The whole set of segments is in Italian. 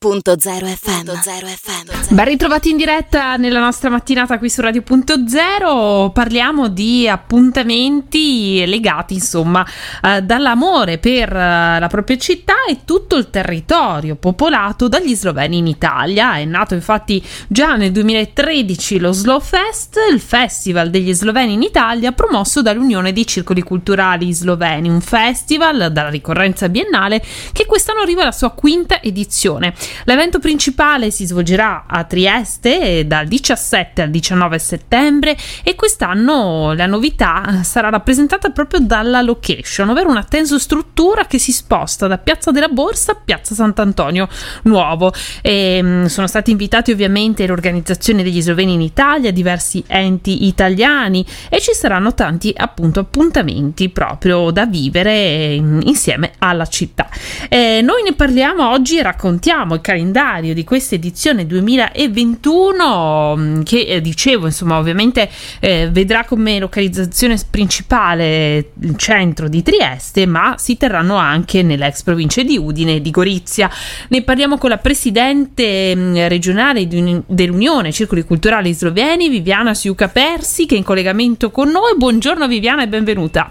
Punto.0 FM. FM. Ben ritrovati in diretta nella nostra mattinata qui su Radio Punto Zero. Parliamo di appuntamenti legati, insomma, eh, dall'amore per eh, la propria città e tutto il territorio popolato dagli sloveni in Italia. È nato infatti già nel 2013 lo Slow Fest, il festival degli sloveni in Italia, promosso dall'Unione dei Circoli Culturali Sloveni, un festival dalla ricorrenza biennale che quest'anno arriva alla sua quinta edizione. L'evento principale si svolgerà a Trieste dal 17 al 19 settembre e quest'anno la novità sarà rappresentata proprio dalla location, ovvero una tensostruttura che si sposta da Piazza della Borsa a Piazza Sant'Antonio Nuovo. E, mm, sono stati invitati ovviamente l'organizzazione degli sloveni in Italia, diversi enti italiani e ci saranno tanti appunto appuntamenti proprio da vivere mm, insieme alla città. E noi ne parliamo oggi e raccontiamo il calendario di questa edizione 2021 mm, che eh, dicevo insomma ovviamente eh, vedrà come localizzazione principale il centro di Trieste ma si terranno anche nell'ex provincia di Udine e di Gorizia. Ne parliamo con la presidente mh, mm, regionale di, dell'Unione Circoli Culturali Sloveni Viviana Siuca Persi che è in collegamento con noi. Buongiorno Viviana e benvenuta.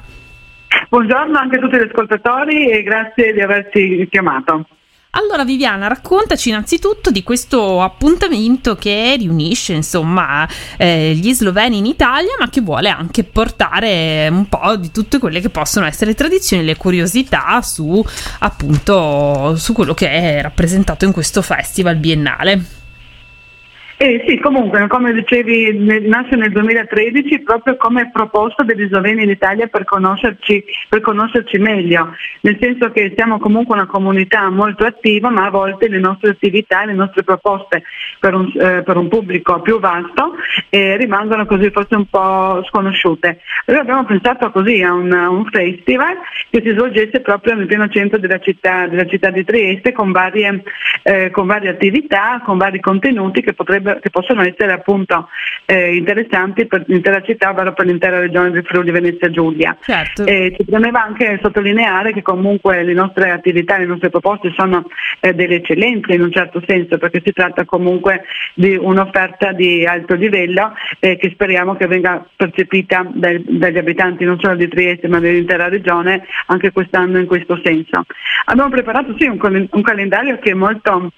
Buongiorno anche a tutti gli ascoltatori e grazie di averci chiamato. Allora Viviana, raccontaci innanzitutto di questo appuntamento che riunisce insomma eh, gli sloveni in Italia, ma che vuole anche portare un po' di tutte quelle che possono essere le tradizioni, le curiosità su appunto su quello che è rappresentato in questo festival biennale. Eh sì, comunque, come dicevi, nasce nel 2013 proprio come proposta degli sloveni in Italia per conoscerci, per conoscerci, meglio, nel senso che siamo comunque una comunità molto attiva, ma a volte le nostre attività, le nostre proposte per un, eh, per un pubblico più vasto eh, rimangono così forse un po' sconosciute. Allora abbiamo pensato così a un, un, festival che si svolgesse proprio nel pieno centro della città, della città di Trieste con varie, eh, con varie attività, con vari contenuti che potrebbero che possono essere appunto eh, interessanti per l'intera città, ovvero per l'intera regione del Friuli Venezia Giulia. Certo. Eh, ci premeva anche sottolineare che comunque le nostre attività, le nostre proposte sono eh, delle eccellenze in un certo senso, perché si tratta comunque di un'offerta di alto livello eh, che speriamo che venga percepita dai, dagli abitanti non solo di Trieste ma dell'intera regione anche quest'anno in questo senso. Abbiamo preparato sì un, un calendario che è molto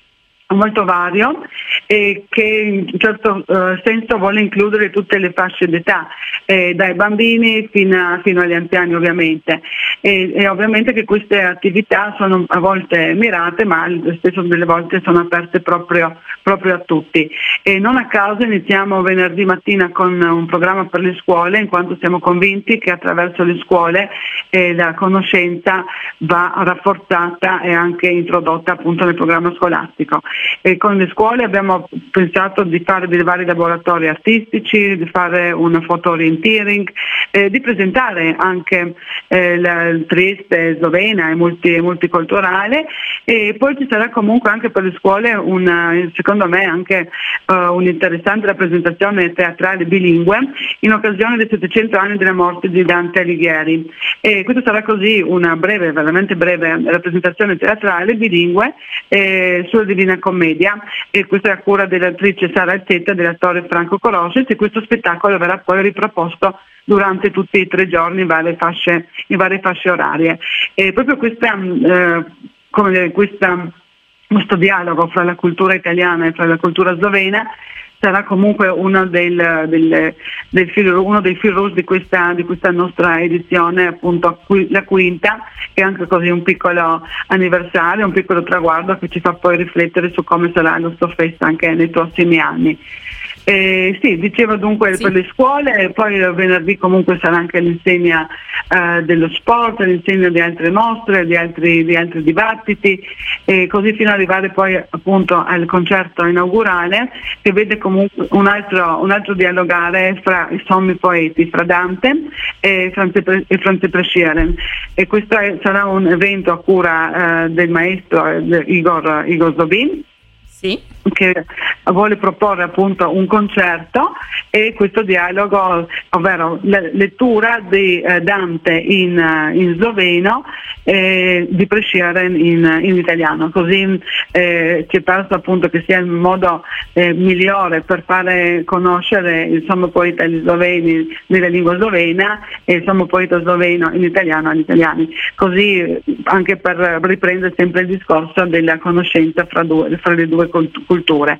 molto vario e che in un certo uh, senso vuole includere tutte le fasce d'età, eh, dai bambini fino, a, fino, agli anziani ovviamente. E, e, ovviamente che queste attività sono a volte mirate ma spesso delle volte sono aperte proprio, proprio a tutti. E non a caso iniziamo venerdì mattina con un programma per le scuole in quanto siamo convinti che attraverso le scuole eh, la conoscenza va rafforzata e anche introdotta appunto nel programma scolastico. E con le scuole abbiamo pensato di fare dei vari laboratori artistici, di fare un photo orienteering, eh, di presentare anche eh, la Trieste slovena e multi, multiculturale e poi ci sarà comunque anche per le scuole una, secondo me anche uh, un'interessante rappresentazione teatrale bilingue in occasione dei 700 anni della morte di Dante Alighieri. E questa sarà così una breve, veramente breve rappresentazione teatrale bilingue eh, sulla Divina Commedia commedia e questa è a cura dell'attrice Sara Alzetta e dell'attore Franco Colosces e questo spettacolo verrà poi riproposto durante tutti i tre giorni in varie fasce, in varie fasce orarie. E proprio questa, eh, dire, questa, questo dialogo fra la cultura italiana e fra la cultura slovena sarà comunque uno, del, del, del fil, uno dei fil rouge di questa, di questa, nostra edizione, appunto la quinta, e anche così un piccolo anniversario, un piccolo traguardo che ci fa poi riflettere su come sarà il nostro festa anche nei prossimi anni. Eh, sì, dicevo dunque sì. per le scuole, poi venerdì comunque sarà anche l'insegna eh, dello sport, l'insegna di altre mostre, di altri, di altri dibattiti, e così fino ad arrivare poi appunto al concerto inaugurale che vede comunque un altro, un altro dialogare fra i sommi poeti, fra Dante e e Franze Prescieren. E questo è, sarà un evento a cura eh, del maestro eh, Igor, Igor Zobin sì. che vuole proporre appunto un concerto e questo dialogo, ovvero la lettura di eh, Dante in, uh, in sloveno eh, di Prescieren in, in, italiano, così eh, ci penso appunto che sia il modo eh, migliore per fare conoscere il sommo poeta agli sloveni nella lingua slovena e il sommo poeta sloveno in italiano agli italiani, così anche per riprendere sempre il discorso della conoscenza fra, due, fra le due culture.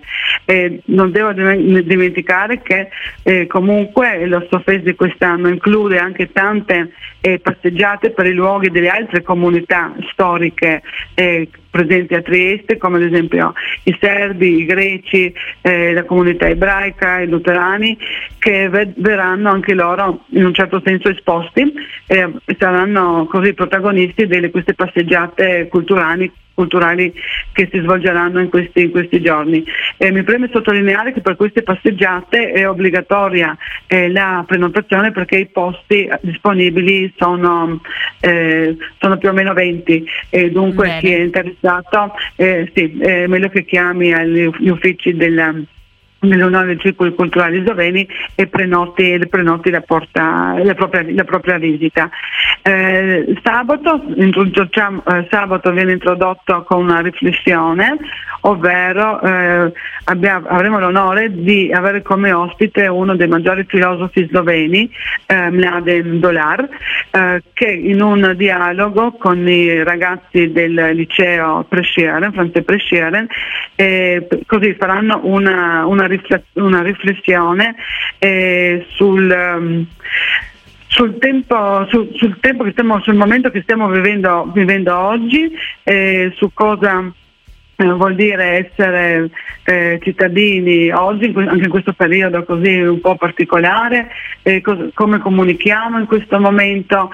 Non devo dimenticare che eh, comunque lo Stofes di quest'anno include anche tante eh, passeggiate per i luoghi delle altre comunità storiche eh, presenti a Trieste, come ad esempio i serbi, i greci, eh, la comunità ebraica, i luterani, che ve- verranno anche loro in un certo senso esposti e saranno così protagonisti di queste passeggiate culturali culturali che si svolgeranno in questi, in questi giorni. Eh, mi preme sottolineare che per queste passeggiate è obbligatoria eh, la prenotazione perché i posti disponibili sono, eh, sono più o meno 20 e dunque Bene. chi è interessato eh, sì, è meglio che chiami agli uffici della nell'Unione dei Circoli Culturali Sloveni e prenoti, prenoti la, porta, la, propria, la, propria, visita. Eh, sabato, eh, sabato, viene introdotto con una riflessione, ovvero eh, abbiamo, avremo l'onore di avere come ospite uno dei maggiori filosofi sloveni, eh, Mladen Dolar, eh, che in un dialogo con i ragazzi del liceo Prescieren, Franze Prescieren, eh, così faranno una, una una riflessione eh, sul, um, sul, tempo, sul, sul, tempo, che stiamo, sul momento che stiamo vivendo, vivendo oggi, eh, su cosa vuol dire essere eh, cittadini oggi, anche in questo periodo così un po' particolare, eh, cos- come comunichiamo in questo momento,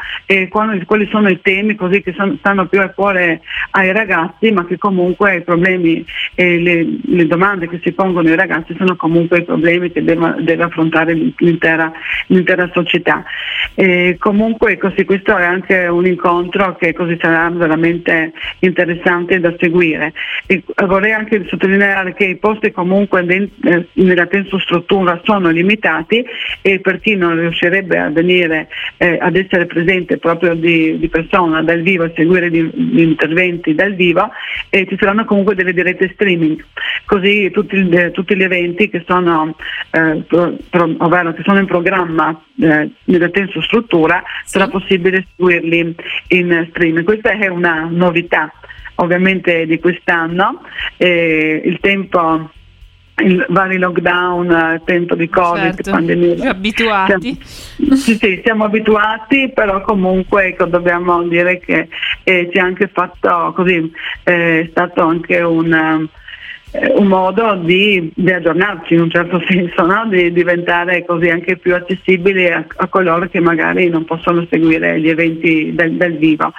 quali, quali, sono i temi così che son, stanno più a cuore ai ragazzi, ma che comunque i problemi e le, le, domande che si pongono ai ragazzi sono comunque i problemi che deve, deve affrontare l'intera, l'intera società. comunque così, questo è anche un incontro che così sarà veramente interessante da seguire. E vorrei anche sottolineare che i posti comunque eh, nella tensostruttura sono limitati e per chi non riuscirebbe a venire eh, ad essere presente proprio di, di, persona dal vivo a seguire gli, gli interventi dal vivo eh, ci saranno comunque delle dirette streaming. Così tutti, eh, tutti gli eventi che sono, eh, pro, pro, ovvero, che sono in programma eh, nella tensostruttura sarà possibile seguirli in streaming. Questa è una novità ovviamente di quest'anno, eh, il tempo i vari lockdown, tempo di Covid, certo, pandemia. Più abituati. Siamo, sì, sì, siamo abituati, però comunque ecco, dobbiamo dire che eh, ci ha anche fatto così, eh, è stato anche un un modo di, di, aggiornarci in un certo senso, no? di diventare così anche più accessibili a, a, coloro che magari non possono seguire gli eventi del, del vivo.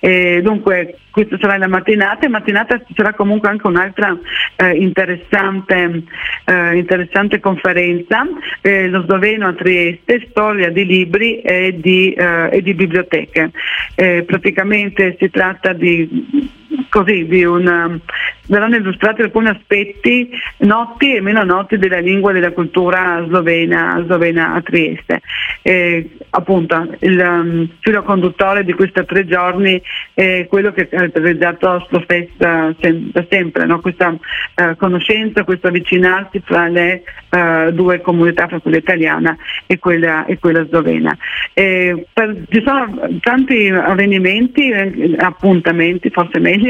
E dunque questa sarà la mattinata e mattinata ci sarà comunque anche un'altra eh, interessante, eh, interessante, conferenza, eh, lo sloveno a Trieste, storia di libri e di, eh, e di biblioteche. Eh, praticamente si tratta di così un, verranno illustrati alcuni aspetti noti e meno noti della lingua e della cultura slovena, slovena a Trieste. Eh, appunto il um, filo conduttore di questi tre giorni è quello che ha caratterizzato Slofest da, da sempre, no? questa uh, conoscenza, questo avvicinarsi fra le uh, due comunità, fra quella italiana e quella, e quella slovena. Eh, per, ci sono tanti avvenimenti, eh, appuntamenti, forse meglio,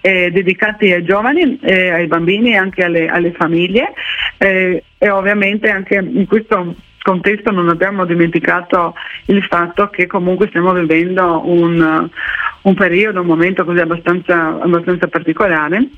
eh, dedicati ai giovani, eh, ai bambini e anche alle, alle famiglie. Eh, e ovviamente anche in questo contesto non abbiamo dimenticato il fatto che comunque stiamo vivendo un, un periodo, un momento così abbastanza, abbastanza particolare.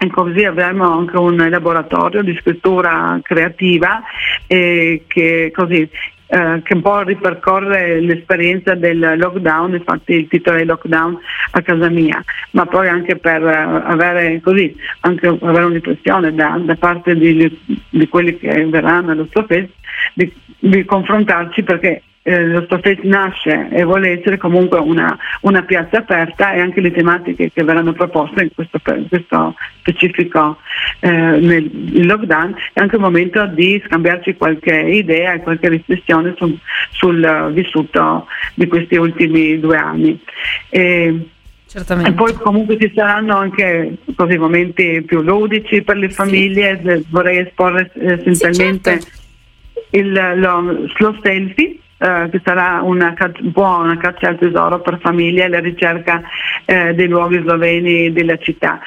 E così avremo anche un laboratorio di scrittura creativa eh, che così eh, che un po' ripercorre l'esperienza del lockdown, infatti il titolo è Lockdown a casa mia, ma poi anche per eh, avere così, anche avere un'impressione da, da parte di, di, quelli che verranno allo Stofest di, di confrontarci perché eh, lo Stofet nasce e vuole essere comunque una, una, piazza aperta e anche le tematiche che verranno proposte in questo, in questo specifico eh, nel lockdown è anche un momento di scambiarci qualche idea e qualche riflessione su, sul vissuto di questi ultimi due anni. E, Certamente. E poi comunque ci saranno anche così, momenti più ludici per le famiglie, sì. vorrei esporre essenzialmente sì, certo. il, lo slow selfie. Uh, che sarà una, una caccia al tesoro per famiglie e la ricerca uh, dei luoghi sloveni della città.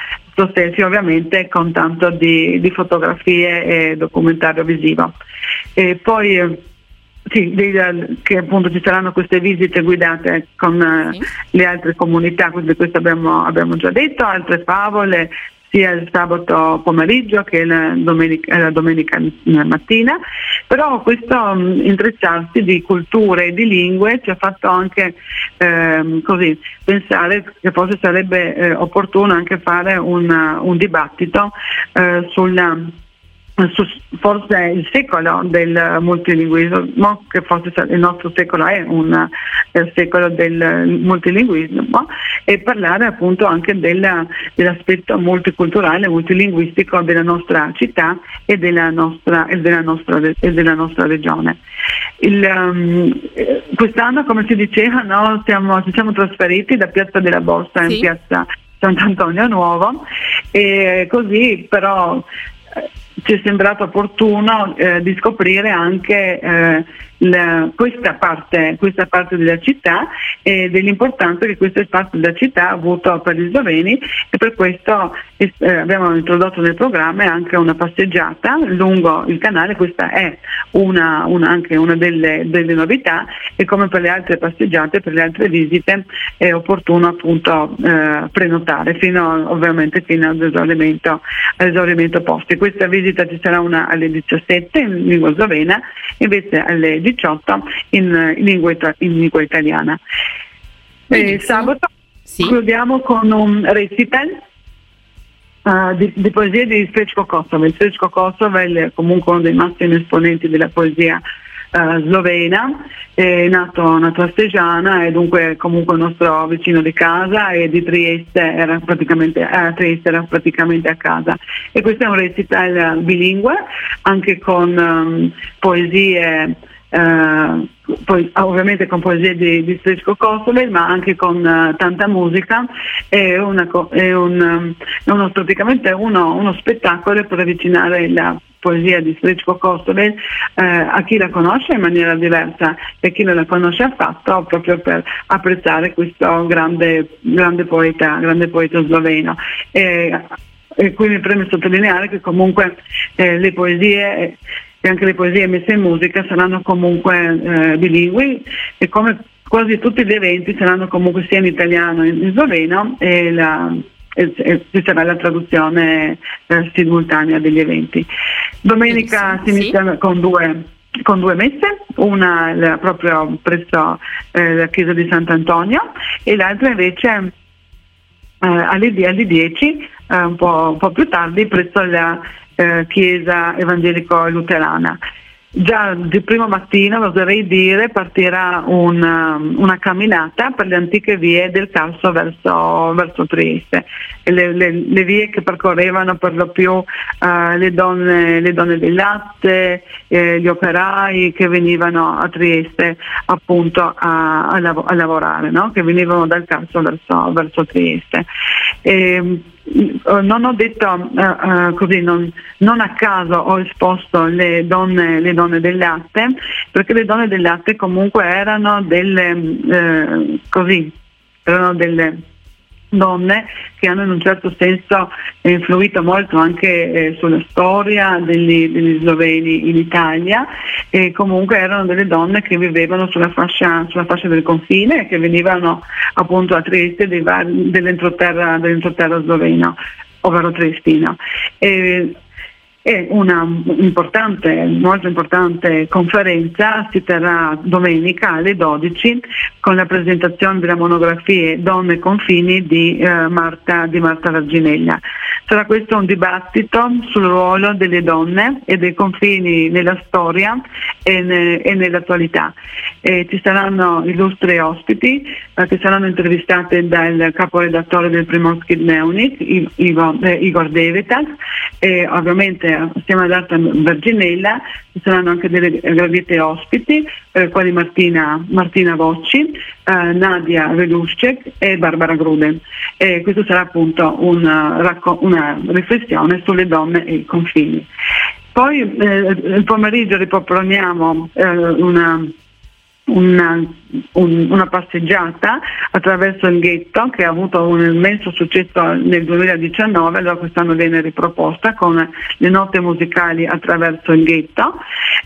Selfie ovviamente con tanto di, di fotografie e documentario visivo. E poi uh, sì, che appunto ci saranno queste visite guidate con sì. le altre comunità, di questo abbiamo, abbiamo, già detto, altre favole sia il sabato pomeriggio che la domenica, la domenica mattina, però questo um, intrecciarsi di culture e di lingue ci ha fatto anche eh, così, pensare che forse sarebbe eh, opportuno anche fare una, un dibattito eh, sulla forse il secolo del multilinguismo, che forse il nostro secolo è un secolo del multilinguismo, e parlare appunto anche della, dell'aspetto multiculturale, multilinguistico della nostra città e della nostra, e della nostra, e della nostra regione. Il, um, quest'anno, come si diceva, no, siamo, ci siamo trasferiti da Piazza della Borsa sì. in Piazza Sant'Antonio Nuovo e così però ci è sembrato opportuno eh, di scoprire anche eh, la, questa, parte, questa, parte, della città e dell'importanza che questa parte della città ha avuto per gli sloveni e per questo eh, abbiamo introdotto nel programma anche una passeggiata lungo il canale, questa è una, una, anche una delle, delle, novità e come per le altre passeggiate, per le altre visite è opportuno appunto eh, prenotare fino ovviamente fino all'esaurimento, all'esaurimento posti. Questa visita ci sarà una alle 17 in lingua slovena, invece alle 18 18 in, in, lingua, in lingua, italiana. E sabato sì. chiudiamo con un recital uh, di, di, poesie di Srečko Kosovel. Srečko Kosovel è comunque uno dei massimi esponenti della poesia Uh, slovena, è nato, nato a Stegiana e dunque comunque il nostro vicino di casa e di Trieste era praticamente, eh, Trieste era praticamente a casa. E questo è un recital bilingue, anche con um, poesie eh, poi ovviamente con poesie di, di Strisco Kosovel ma anche con uh, tanta musica è, una, è, un, praticamente uno, uno, spettacolo per avvicinare la poesia di Strisco Kosovel eh, a chi la conosce in maniera diversa e chi non la conosce affatto proprio per apprezzare questo grande, grande, poeta, grande poeta sloveno. E, e qui mi preme sottolineare che comunque eh, le poesie e anche le poesie messe in musica saranno comunque eh, bilingui e come quasi tutti gli eventi saranno comunque sia in italiano che in sloveno e, la, e, e ci sarà la traduzione eh, simultanea degli eventi. Domenica sì, si inizia sì. con due con due messe, una la, proprio presso eh, la chiesa di Sant'Antonio e l'altra invece eh, alle, alle 10, eh, un po', un, po', più tardi, presso la eh, chiesa evangelico-luterana. Già di primo mattino, oserei dire, partirà una, um, una, camminata per le antiche vie del Carso verso, verso Trieste, le, le, le, vie che percorrevano per lo più uh, le, donne, le, donne, del latte, eh, gli operai che venivano a Trieste appunto a, a, lav- a lavorare, no? che venivano dal Carso verso, verso Trieste. E, non ho detto uh, così, non, non, a caso ho esposto le donne, le donne, del latte, perché le donne del latte comunque erano delle, uh, così, erano delle donne che hanno in un certo senso influito molto anche eh, sulla storia degli, degli, sloveni in Italia e comunque erano delle donne che vivevano sulla fascia, sulla fascia del confine e che venivano appunto a Trieste dell'entroterra, dell'entroterra sloveno, ovvero triestino. E, e una importante, molto importante conferenza si terrà domenica alle 12 con la presentazione della monografia Donne e confini di, eh, Marta, di Marta Ragginella. Sarà questo un dibattito sul ruolo delle donne e dei confini nella storia e, ne, e nell'attualità. E ci saranno illustri ospiti eh, che saranno intervistate dal caporedattore del Primorsky Dnevnik, Igor, eh, Igor Devetas, e ovviamente assieme ad Arta Verginella ci saranno anche delle gradite ospiti eh, quali Martina, Martina Vocci, eh, Nadia Veluscek e Barbara Gruden. E questo sarà appunto una, una riflessione sulle donne e i confini. Poi eh, il pomeriggio riproponiamo eh, una una, un, una, passeggiata attraverso il ghetto che ha avuto un immenso successo nel 2019, allora quest'anno viene riproposta con le note musicali attraverso il ghetto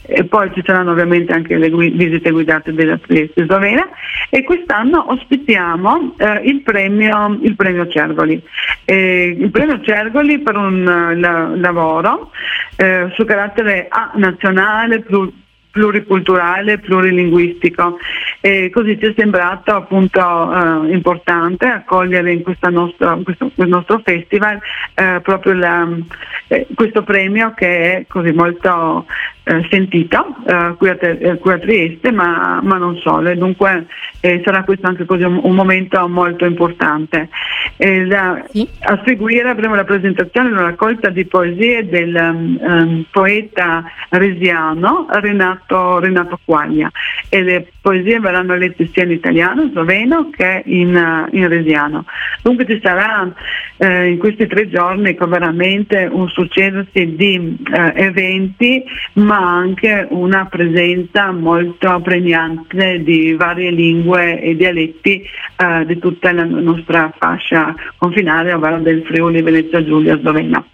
e poi ci saranno ovviamente anche le gui- visite guidate della Slovena e quest'anno ospitiamo eh, il, premio, il, premio, Cergoli. Eh, il premio Cergoli per un la, lavoro eh, su carattere A nazionale, plur- pluriculturale, plurilinguistico e così ci è sembrato appunto eh, importante accogliere in nostro, questo, nostro festival eh, proprio la, eh, questo premio che è così molto eh, sentito eh, qui a, eh, qui, a, Trieste, ma, ma non solo. E dunque sarà questo anche così un, un momento molto importante. La, sì. A seguire avremo la presentazione di una raccolta di poesie del um, poeta resiano Renato, Renato Quaglia e le poesie verranno lette sia in italiano, sloveno che in, in resiano. Dunque ci sarà eh, in questi tre giorni veramente un succedersi di eh, eventi, ma anche una presenza molto pregnante di varie lingue e dialetti eh, di tutta la nostra fascia confinare, ovvero del Friuli Venezia Giulia Slovena.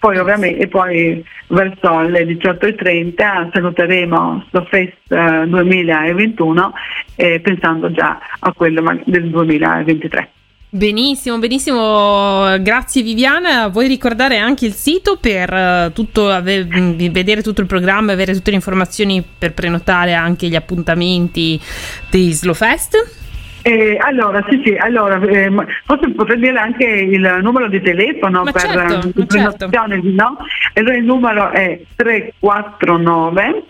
Poi ovviamente poi verso le 18.30 saluteremo Stofest eh, 2021 eh, pensando già a quello del 2023. Benissimo, benissimo, grazie Viviana. Vuoi ricordare anche il sito per uh, tutto, ave- vedere tutto il programma e avere tutte le informazioni per prenotare anche gli appuntamenti di Slowfest? Eh, allora, sì, sì, allora, eh, forse potrei dire anche il numero di telefono ma per certo, uh, prenotazione, certo. no? Allora il numero è 349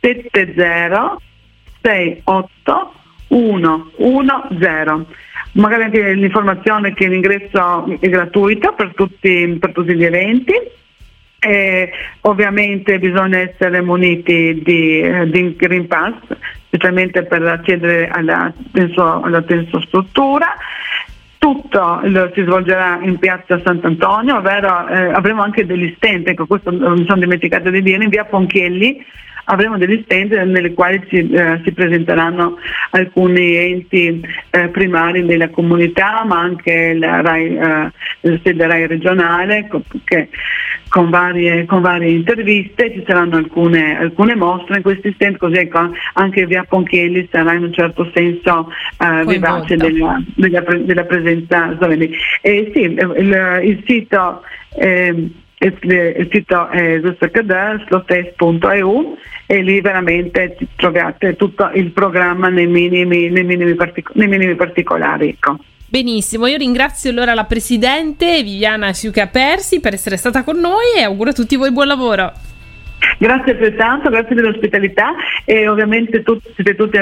70 68 110 magari anche l'informazione che l'ingresso è gratuito per tutti, per tutti gli eventi. E ovviamente bisogna essere muniti di, di Green Pass, specialmente per accedere alla, tenso, alla tensostruttura. Tutto si svolgerà in piazza Sant'Antonio, ovvero eh, avremo anche degli stand, ecco questo mi sono dimenticato di dire, in via Ponchielli avremo degli stand nelle quali si, eh, si presenteranno alcuni enti eh, primari della comunità, ma anche la, RAI, eh, la sede RAI regionale che, con, varie, con, varie, interviste, ci saranno alcune, alcune, mostre in questi stand, così ecco, anche via Ponchielli sarà in un certo senso eh, vivace della, della, della, presenza slovena. E sì, il, il sito eh, il sito è slotest.eu e lì veramente trovate tutto il programma nei minimi, nei minimi, partic- nei minimi particolari. Ecco. Benissimo, io ringrazio allora la Presidente Viviana Siuca Persi per essere stata con noi e auguro a tutti voi buon lavoro. Grazie altrettanto, grazie dell'ospitalità e ovviamente tutti, siete tutti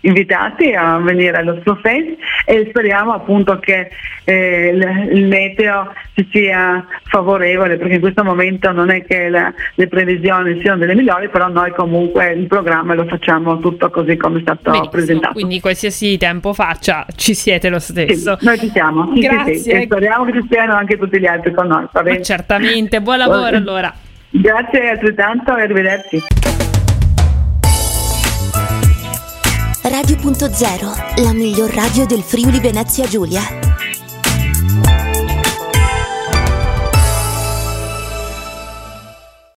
invitati a venire allo Snowfest e speriamo appunto che eh, il, il, meteo ci sia favorevole perché in questo momento non è che la, le previsioni siano delle migliori, però noi comunque il programma lo facciamo tutto così come è stato Benissimo, presentato. Quindi qualsiasi tempo faccia ci siete lo stesso. Sì, noi ci siamo. Sì, Grazie. Sì, e speriamo che ci siano anche tutti gli altri con noi. certamente, buon lavoro allora. Grazie altrettanto e arrivederci. Radio.0, la miglior radio del Friuli Venezia Giulia.